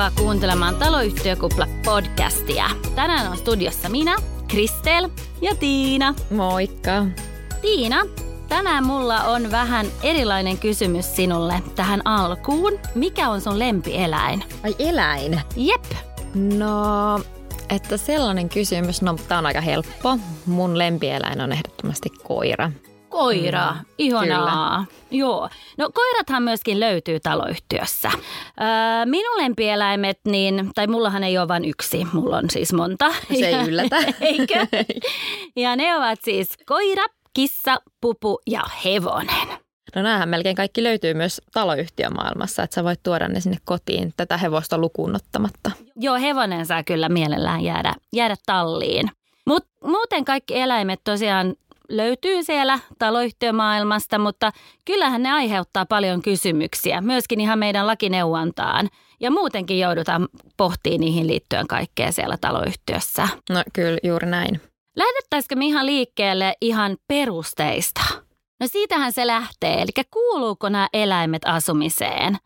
Tervetuloa kuuntelemaan Taloyhtiökupla podcastia. Tänään on studiossa minä, Kristel ja Tiina. Moikka. Tiina, tänään mulla on vähän erilainen kysymys sinulle tähän alkuun. Mikä on sun lempieläin? Ai eläin? Jep. No, että sellainen kysymys, no tämä on aika helppo. Mun lempieläin on ehdottomasti koira. Koira, mm, ihanaa. Kyllä. Joo. No koirathan myöskin löytyy taloyhtiössä. Öö, minun lempieläimet, niin, tai mullahan ei ole vain yksi, mulla on siis monta. Se ei yllätä. Eikö? Ja ne ovat siis koira, kissa, pupu ja hevonen. No näähän melkein kaikki löytyy myös taloyhtiömaailmassa, että sä voit tuoda ne sinne kotiin tätä hevosta lukuun ottamatta. Joo, hevonen saa kyllä mielellään jäädä, jäädä talliin. Mutta muuten kaikki eläimet tosiaan löytyy siellä taloyhtiömaailmasta, mutta kyllähän ne aiheuttaa paljon kysymyksiä, myöskin ihan meidän lakineuvontaan. Ja muutenkin joudutaan pohtimaan niihin liittyen kaikkea siellä taloyhtiössä. No kyllä, juuri näin. Lähdettäisikö me ihan liikkeelle ihan perusteista? No siitähän se lähtee, eli kuuluuko nämä eläimet asumiseen?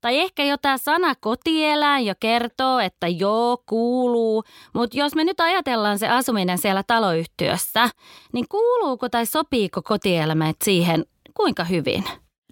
Tai ehkä jo tämä sana kotieläin jo kertoo, että joo, kuuluu, mutta jos me nyt ajatellaan se asuminen siellä taloyhtiössä, niin kuuluuko tai sopiiko kotieläimet siihen kuinka hyvin?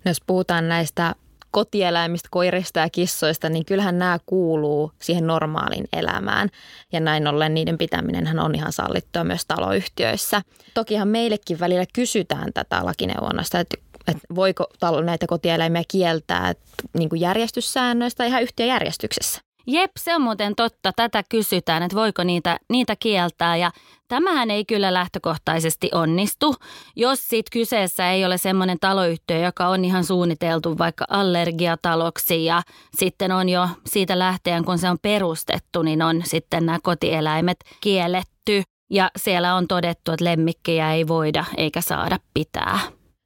No jos puhutaan näistä kotieläimistä, koirista ja kissoista, niin kyllähän nämä kuuluu siihen normaaliin elämään. Ja näin ollen niiden pitäminen on ihan sallittua myös taloyhtiöissä. Tokihan meillekin välillä kysytään tätä lakineuvonnasta, että että voiko näitä kotieläimiä kieltää niin kuin järjestyssäännöistä ihan yhtiöjärjestyksessä. Jep, se on muuten totta. Tätä kysytään, että voiko niitä, niitä kieltää. Ja tämähän ei kyllä lähtökohtaisesti onnistu, jos sit kyseessä ei ole semmoinen taloyhtiö, joka on ihan suunniteltu vaikka allergiataloksi ja sitten on jo siitä lähtien, kun se on perustettu, niin on sitten nämä kotieläimet kielletty. Ja siellä on todettu, että lemmikkejä ei voida eikä saada pitää.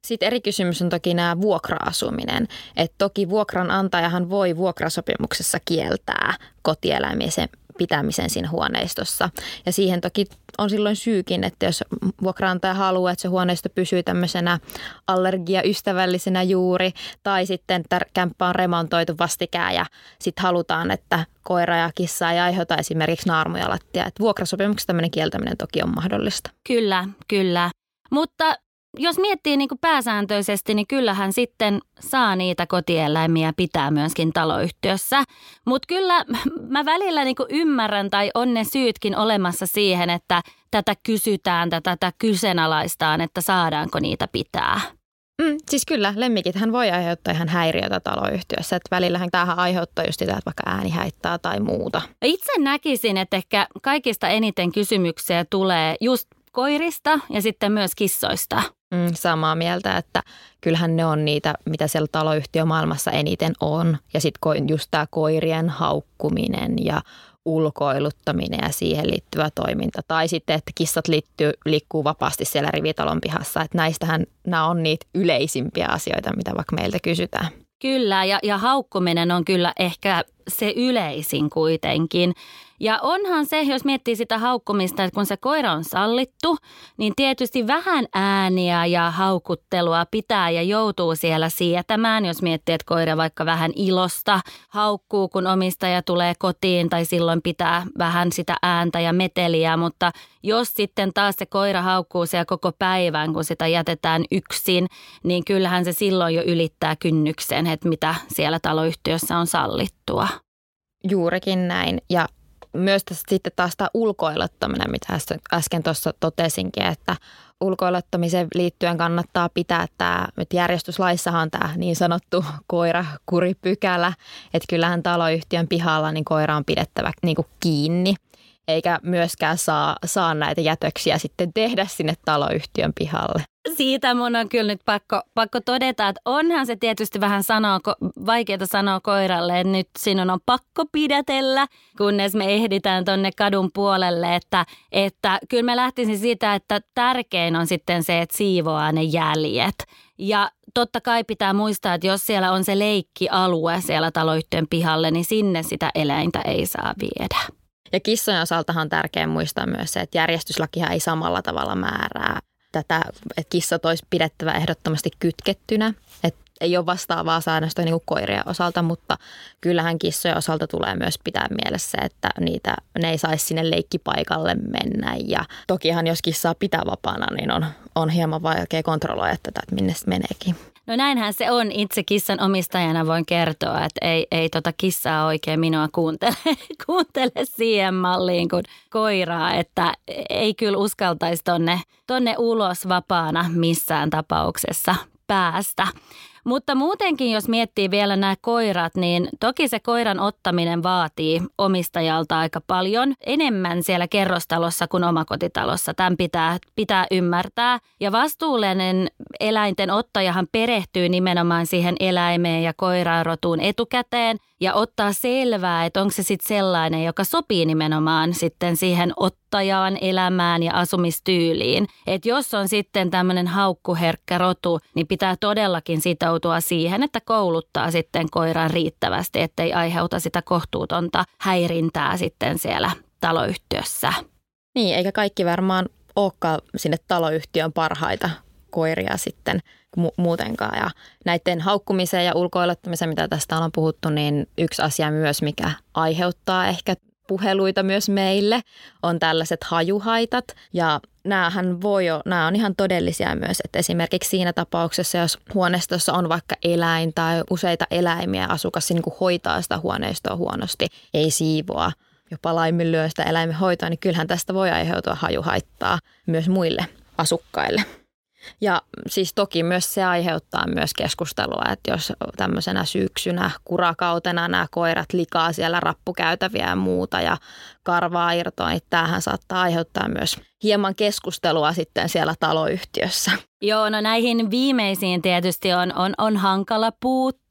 Sitten eri kysymys on toki nämä vuokra-asuminen. Et toki vuokranantajahan voi vuokrasopimuksessa kieltää kotieläimien pitämisen siinä huoneistossa. Ja siihen toki on silloin syykin, että jos vuokraantaja haluaa, että se huoneisto pysyy tämmöisenä allergiaystävällisenä juuri, tai sitten kämppä on remontoitu vastikään ja sitten halutaan, että koira ja kissa ei aiheuta esimerkiksi naarmuja lattia. Että vuokrasopimuksessa tämmöinen kieltäminen toki on mahdollista. Kyllä, kyllä. Mutta jos miettii niin kuin pääsääntöisesti, niin kyllähän sitten saa niitä kotieläimiä pitää myöskin taloyhtiössä. Mutta kyllä mä välillä niin kuin ymmärrän tai on ne syytkin olemassa siihen, että tätä kysytään, tätä, tätä kyseenalaistaan, että saadaanko niitä pitää. Mm, siis kyllä, lemmikithän voi aiheuttaa ihan häiriötä taloyhtiössä. Että välillähän tämähän aiheuttaa just sitä, että vaikka ääni häittää tai muuta. Itse näkisin, että ehkä kaikista eniten kysymyksiä tulee just koirista ja sitten myös kissoista. Mm, samaa mieltä, että kyllähän ne on niitä, mitä siellä taloyhtiömaailmassa eniten on. Ja sitten just tämä koirien haukkuminen ja ulkoiluttaminen ja siihen liittyvä toiminta. Tai sitten, että kissat liittyy, liikkuu vapaasti siellä rivitalon pihassa. Että näistähän nämä on niitä yleisimpiä asioita, mitä vaikka meiltä kysytään. Kyllä, ja, ja haukkuminen on kyllä ehkä se yleisin kuitenkin. Ja onhan se, jos miettii sitä haukkumista, että kun se koira on sallittu, niin tietysti vähän ääniä ja haukuttelua pitää ja joutuu siellä sietämään. Jos miettii, että koira vaikka vähän ilosta haukkuu, kun omistaja tulee kotiin tai silloin pitää vähän sitä ääntä ja meteliä. Mutta jos sitten taas se koira haukkuu siellä koko päivän, kun sitä jätetään yksin, niin kyllähän se silloin jo ylittää kynnyksen, että mitä siellä taloyhtiössä on sallittua. Juurikin näin. Ja myös tästä sitten taas tämä ulkoilottaminen, mitä äsken tuossa totesinkin, että ulkoilottamiseen liittyen kannattaa pitää tämä, että järjestyslaissahan tämä niin sanottu koirakuripykälä, että kyllähän taloyhtiön pihalla niin koira on pidettävä niin kuin kiinni eikä myöskään saa, saa näitä jätöksiä sitten tehdä sinne taloyhtiön pihalle. Siitä mun on kyllä nyt pakko, pakko todeta, että onhan se tietysti vähän sanoa, vaikeaa sanoa koiralle, että nyt sinun on pakko pidätellä, kunnes me ehditään tonne kadun puolelle, että, että kyllä mä lähtisin siitä, että tärkein on sitten se, että siivoaa ne jäljet. Ja totta kai pitää muistaa, että jos siellä on se leikkialue siellä taloyhtiön pihalle, niin sinne sitä eläintä ei saa viedä. Ja kissojen osaltahan on tärkeää muistaa myös se, että järjestyslakihan ei samalla tavalla määrää tätä, että kissat olisi pidettävä ehdottomasti kytkettynä. Että ei ole vastaavaa säännöstä niin kuin koirien osalta, mutta kyllähän kissojen osalta tulee myös pitää mielessä, että niitä, ne ei saisi sinne leikkipaikalle mennä. Ja tokihan jos kissaa pitää vapaana, niin on, on hieman vaikea kontrolloida tätä, että minne se meneekin. No näinhän se on. Itse kissan omistajana voin kertoa, että ei, ei tota kissaa oikein minua kuuntele, kuuntele siihen malliin kuin koiraa, että ei kyllä uskaltaisi tonne, tonne ulos vapaana missään tapauksessa päästä. Mutta muutenkin, jos miettii vielä nämä koirat, niin toki se koiran ottaminen vaatii omistajalta aika paljon enemmän siellä kerrostalossa kuin omakotitalossa. Tämän pitää, pitää ymmärtää. Ja vastuullinen eläinten ottajahan perehtyy nimenomaan siihen eläimeen ja koirarotuun etukäteen ja ottaa selvää, että onko se sitten sellainen, joka sopii nimenomaan sitten siihen ottajaan, elämään ja asumistyyliin. Että jos on sitten tämmöinen haukkuherkkä rotu, niin pitää todellakin sitoutua siihen, että kouluttaa sitten koiran riittävästi, ettei aiheuta sitä kohtuutonta häirintää sitten siellä taloyhtiössä. Niin, eikä kaikki varmaan olekaan sinne taloyhtiön parhaita koiria sitten mu- muutenkaan. Ja näiden haukkumiseen ja ulkoilettamiseen, mitä tästä ollaan puhuttu, niin yksi asia myös, mikä aiheuttaa ehkä puheluita myös meille, on tällaiset hajuhaitat. Ja näähän voi jo, nämä on ihan todellisia myös, että esimerkiksi siinä tapauksessa, jos huoneistossa on vaikka eläin tai useita eläimiä, asukas niin kuin hoitaa sitä huoneistoa huonosti, ei siivoa, jopa laiminlyö sitä eläimen hoitoa, niin kyllähän tästä voi aiheutua hajuhaittaa myös muille asukkaille. Ja siis toki myös se aiheuttaa myös keskustelua, että jos tämmöisenä syksynä, kurakautena nämä koirat likaa siellä rappukäytäviä ja muuta ja karvaa irtoa, niin tämähän saattaa aiheuttaa myös hieman keskustelua sitten siellä taloyhtiössä. Joo, no näihin viimeisiin tietysti on, on, on hankala puuttua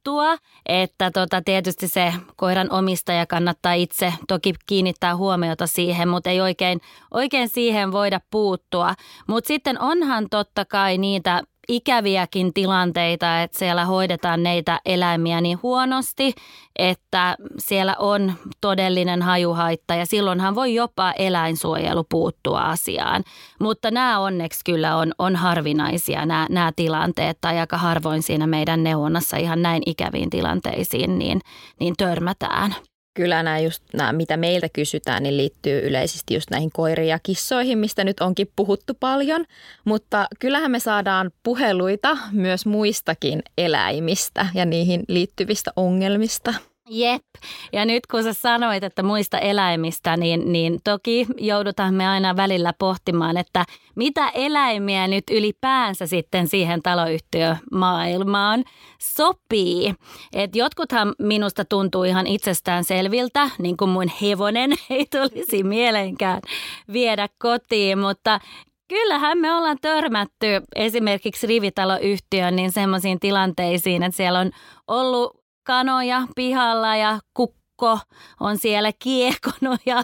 että tota, tietysti se koiran omistaja kannattaa itse toki kiinnittää huomiota siihen, mutta ei oikein, oikein siihen voida puuttua. Mutta sitten onhan totta kai niitä ikäviäkin tilanteita, että siellä hoidetaan neitä eläimiä niin huonosti, että siellä on todellinen hajuhaitta ja silloinhan voi jopa eläinsuojelu puuttua asiaan. Mutta nämä onneksi kyllä on, on harvinaisia nämä, nämä tilanteet tai aika harvoin siinä meidän neuvonnassa ihan näin ikäviin tilanteisiin niin, niin törmätään kyllä nämä, just, nämä, mitä meiltä kysytään, niin liittyy yleisesti just näihin koiriin ja kissoihin, mistä nyt onkin puhuttu paljon. Mutta kyllähän me saadaan puheluita myös muistakin eläimistä ja niihin liittyvistä ongelmista. Jep. Ja nyt kun sä sanoit, että muista eläimistä, niin, niin toki joudutaan me aina välillä pohtimaan, että mitä eläimiä nyt ylipäänsä sitten siihen taloyhtiömaailmaan sopii. Et jotkuthan minusta tuntuu ihan itsestään selviltä, niin kuin mun hevonen ei tulisi mielenkään viedä kotiin, mutta Kyllähän me ollaan törmätty esimerkiksi rivitaloyhtiön niin semmoisiin tilanteisiin, että siellä on ollut kanoja pihalla ja kukko on siellä kiekonut ja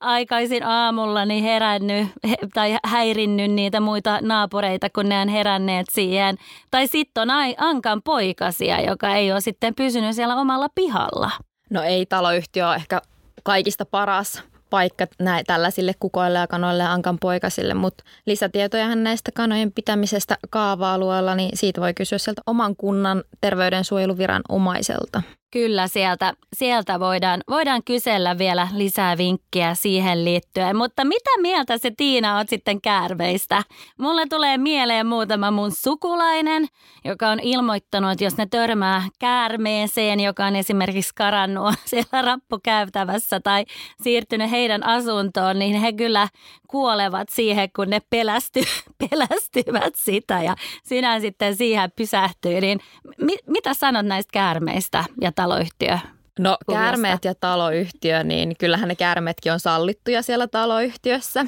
aikaisin aamulla niin herännyt tai häirinnyt niitä muita naapureita, kun ne on heränneet siihen. Tai sitten on Ankan poikasia, joka ei ole sitten pysynyt siellä omalla pihalla. No ei taloyhtiö ehkä kaikista paras paikka näin, tällaisille kukoille ja kanoille ja ankan poikasille, mutta lisätietojahan näistä kanojen pitämisestä kaava-alueella, niin siitä voi kysyä sieltä oman kunnan terveydensuojeluviranomaiselta. Kyllä, sieltä, sieltä voidaan, voidaan kysellä vielä lisää vinkkiä siihen liittyen. Mutta mitä mieltä se Tiina on sitten käärmeistä? Mulle tulee mieleen muutama mun sukulainen, joka on ilmoittanut, että jos ne törmää käärmeeseen, joka on esimerkiksi karannut siellä rappukäytävässä tai siirtynyt heidän asuntoon, niin he kyllä kuolevat siihen, kun ne pelästy, pelästyvät sitä ja sinä sitten siihen pysähtyy. Niin mi, mitä sanot näistä käärmeistä ja taloyhtiö? No käärmeet ja taloyhtiö, niin kyllähän ne käärmeetkin on sallittuja siellä taloyhtiössä.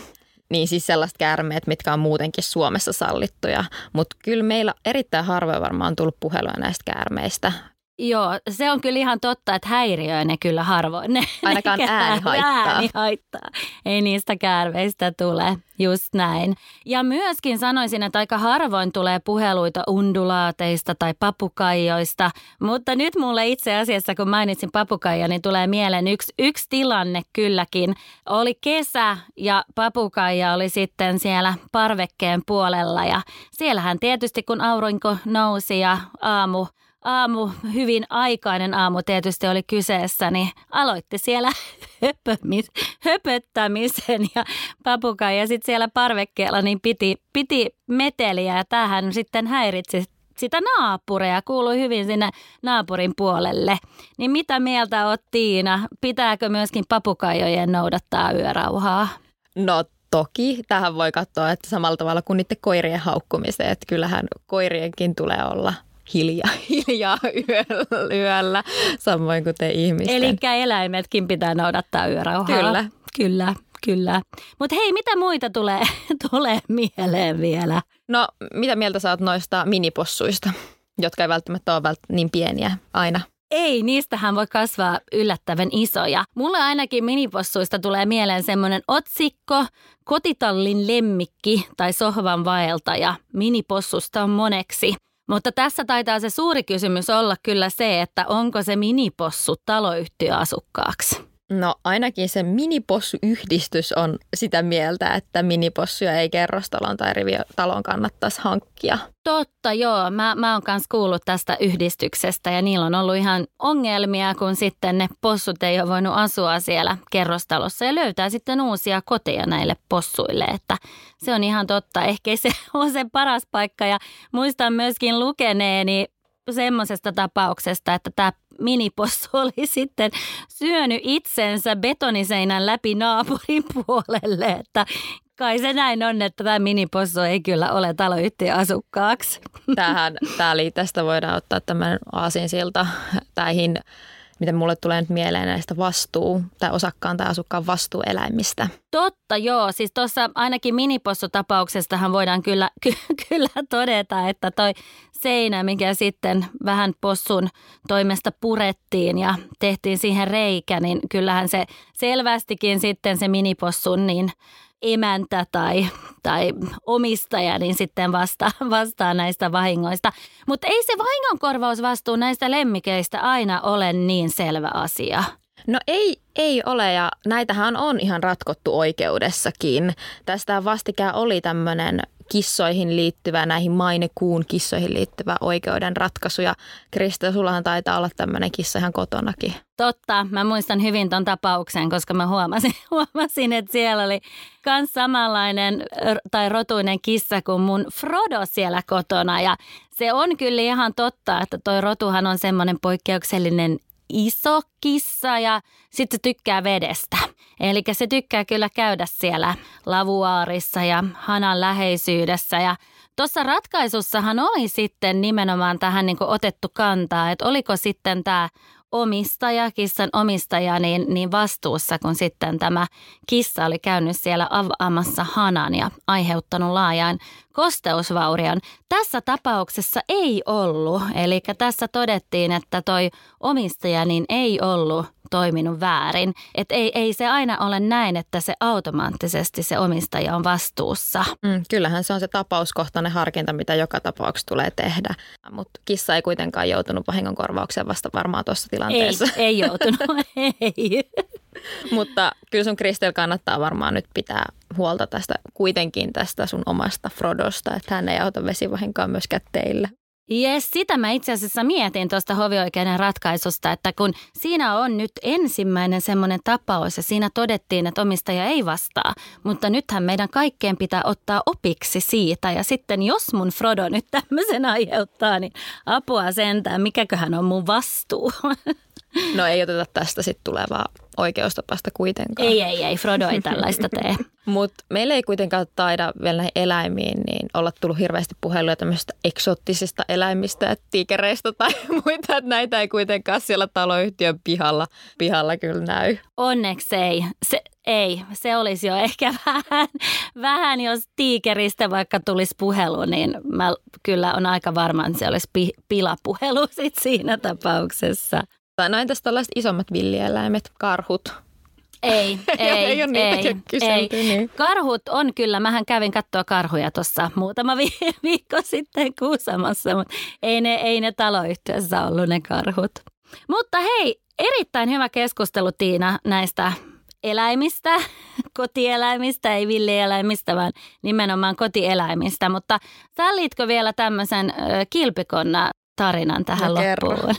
Niin siis sellaiset käärmeet, mitkä on muutenkin Suomessa sallittuja. Mutta kyllä meillä erittäin harvoin varmaan on tullut puheluja näistä käärmeistä. Joo, se on kyllä ihan totta, että häiriöä ne kyllä harvoin. Ne, Ainakaan ne ääni haittaa. Ääni haittaa. Ei niistä kärveistä tule, just näin. Ja myöskin sanoisin, että aika harvoin tulee puheluita undulaateista tai papukaijoista. Mutta nyt mulle itse asiassa, kun mainitsin papukaija, niin tulee mieleen yksi, yksi tilanne kylläkin. Oli kesä ja papukaija oli sitten siellä parvekkeen puolella ja siellähän tietysti kun aurinko nousi ja aamu aamu, hyvin aikainen aamu tietysti oli kyseessä, niin aloitti siellä höpömis, höpöttämisen ja papukai ja sitten siellä parvekkeella niin piti, piti meteliä ja tähän sitten häiritsi sitä naapureja, kuului hyvin sinne naapurin puolelle. Niin mitä mieltä oot Tiina? Pitääkö myöskin papukaijojen noudattaa yörauhaa? No toki tähän voi katsoa, että samalla tavalla kuin niiden koirien haukkumiseen, että kyllähän koirienkin tulee olla hiljaa, hiljaa yöllä, yöllä, samoin kuin te ihmisten. Eli eläimetkin pitää noudattaa yörauhaa. Kyllä. Kyllä. Kyllä. Mutta hei, mitä muita tulee, tulee mieleen vielä? No, mitä mieltä saat noista minipossuista, jotka ei välttämättä ole vält- niin pieniä aina? Ei, niistähän voi kasvaa yllättävän isoja. Mulle ainakin minipossuista tulee mieleen semmoinen otsikko, kotitallin lemmikki tai sohvan vaeltaja. Minipossusta on moneksi. Mutta tässä taitaa se suuri kysymys olla kyllä se, että onko se minipossu taloyhtiöasukkaaksi. No ainakin se minipossu-yhdistys on sitä mieltä, että minipossuja ei kerrostalon tai rivitalon kannattaisi hankkia. Totta, joo. Mä, mä oon kanssa kuullut tästä yhdistyksestä ja niillä on ollut ihan ongelmia, kun sitten ne possut ei ole voinut asua siellä kerrostalossa ja löytää sitten uusia koteja näille possuille. Että se on ihan totta. Ehkä se on se paras paikka ja muistan myöskin lukeneeni semmoisesta tapauksesta, että tämä minipossu oli sitten syönyt itsensä betoniseinän läpi naapurin puolelle, että kai se näin on, että tämä minipossu ei kyllä ole taloyhtiön asukkaaksi. Tähän, tää oli, tästä voidaan ottaa tämmöinen aasinsilta täihin miten mulle tulee nyt mieleen näistä vastuu tai osakkaan tai asukkaan vastuueläimistä. Totta, joo. Siis tuossa ainakin minipossutapauksestahan voidaan kyllä, ky- kyllä todeta, että toi seinä, mikä sitten vähän possun toimesta purettiin ja tehtiin siihen reikä, niin kyllähän se selvästikin sitten se minipossun niin emäntä tai, tai omistaja niin sitten vastaa, vastaa näistä vahingoista. Mutta ei se vahingonkorvausvastuu näistä lemmikeistä aina ole niin selvä asia. No ei, ei ole ja näitähän on ihan ratkottu oikeudessakin. Tästä vastikään oli tämmöinen kissoihin liittyvä, näihin mainekuun kissoihin liittyvä oikeuden ratkaisu. Ja Krista, sullahan taitaa olla tämmöinen kissa ihan kotonakin. Totta, mä muistan hyvin ton tapauksen, koska mä huomasin, huomasin että siellä oli myös samanlainen tai rotuinen kissa kuin mun Frodo siellä kotona. Ja se on kyllä ihan totta, että toi rotuhan on semmoinen poikkeuksellinen iso kissa ja sitten se tykkää vedestä. Eli se tykkää kyllä käydä siellä lavuaarissa ja hanan läheisyydessä ja Tuossa ratkaisussahan oli sitten nimenomaan tähän niin otettu kantaa, että oliko sitten tämä omistaja, kissan omistaja, niin, niin vastuussa, kun sitten tämä kissa oli käynyt siellä avaamassa hanan ja aiheuttanut laajan kosteusvaurion. Tässä tapauksessa ei ollut, eli tässä todettiin, että toi omistaja niin ei ollut toiminut väärin. Että ei, ei se aina ole näin, että se automaattisesti se omistaja on vastuussa. Mm, kyllähän se on se tapauskohtainen harkinta, mitä joka tapauksessa tulee tehdä. Mutta kissa ei kuitenkaan joutunut vahingonkorvaukseen vasta varmaan tuossa tilanteessa. Ei, ei joutunut, ei. Mutta kyllä sun Kristel kannattaa varmaan nyt pitää huolta tästä kuitenkin tästä sun omasta Frodosta, että hän ei auta vesivahinkoa myöskään teille. Jes, sitä mä itse asiassa mietin tuosta hovioikeuden ratkaisusta, että kun siinä on nyt ensimmäinen semmoinen tapaus ja siinä todettiin, että omistaja ei vastaa, mutta nythän meidän kaikkeen pitää ottaa opiksi siitä ja sitten jos mun Frodo nyt tämmöisen aiheuttaa, niin apua sentään, mikäköhän on mun vastuu. No ei oteta tästä sitten tulevaa oikeustapasta kuitenkaan. Ei, ei, ei. Frodo ei tällaista tee. Mutta meillä ei kuitenkaan taida vielä näihin eläimiin niin olla tullut hirveästi puheluja tämmöisistä eksottisista eläimistä, että tiikereistä tai muita. Että näitä ei kuitenkaan siellä taloyhtiön pihalla, pihalla kyllä näy. Onneksi ei. Se, ei, se olisi jo ehkä vähän, vähän, jos tiikeristä vaikka tulisi puhelu, niin mä kyllä on aika varma, että se olisi pi, pilapuhelu sit siinä tapauksessa. Tai no entäs tällaiset isommat villieläimet, karhut? Ei, ei, ei, ole ei, kyselty, ei. Niin. Karhut on kyllä, mähän kävin katsoa karhuja tuossa muutama vi- viikko sitten Kuusamassa, mutta ei ne, ei ne taloyhtiössä ollut ne karhut. Mutta hei, erittäin hyvä keskustelu Tiina näistä eläimistä, kotieläimistä, ei villieläimistä, vaan nimenomaan kotieläimistä. Mutta salliitko vielä tämmöisen kilpikonna tarinan tähän No loppuun.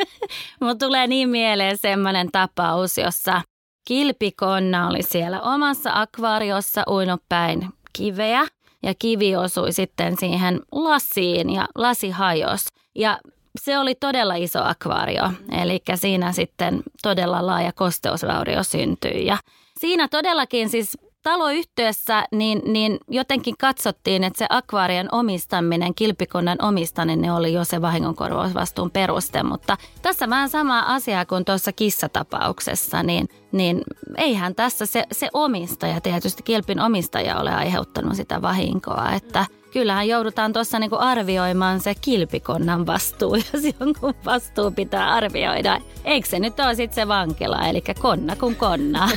Mutta tulee niin mieleen semmoinen tapaus, jossa kilpikonna oli siellä omassa akvaariossa uinut päin kiveä ja kivi osui sitten siihen lasiin ja lasi hajosi. Ja se oli todella iso akvaario, eli siinä sitten todella laaja kosteusvaurio syntyi. Ja siinä todellakin siis taloyhtiössä niin, niin jotenkin katsottiin, että se akvaarien omistaminen, kilpikonnan omistaminen oli jo se vahingonkorvausvastuun peruste. Mutta tässä vähän sama asia kuin tuossa kissatapauksessa, niin, niin eihän tässä se, se omistaja, tietysti kilpin omistaja ole aiheuttanut sitä vahinkoa, että – kyllähän joudutaan tuossa niinku arvioimaan se kilpikonnan vastuu, jos jonkun vastuu pitää arvioida. Eikö se nyt ole sitten se vankila, eli konna kuin konna.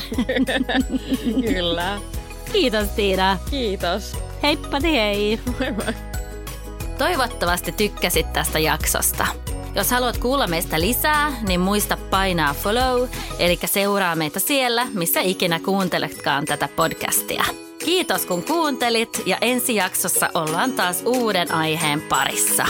Kyllä. Kiitos Tiina. Kiitos. Heippa hei. Moi moi. Toivottavasti tykkäsit tästä jaksosta. Jos haluat kuulla meistä lisää, niin muista painaa follow, eli seuraa meitä siellä, missä ikinä kuunteletkaan tätä podcastia. Kiitos kun kuuntelit ja ensi jaksossa ollaan taas uuden aiheen parissa.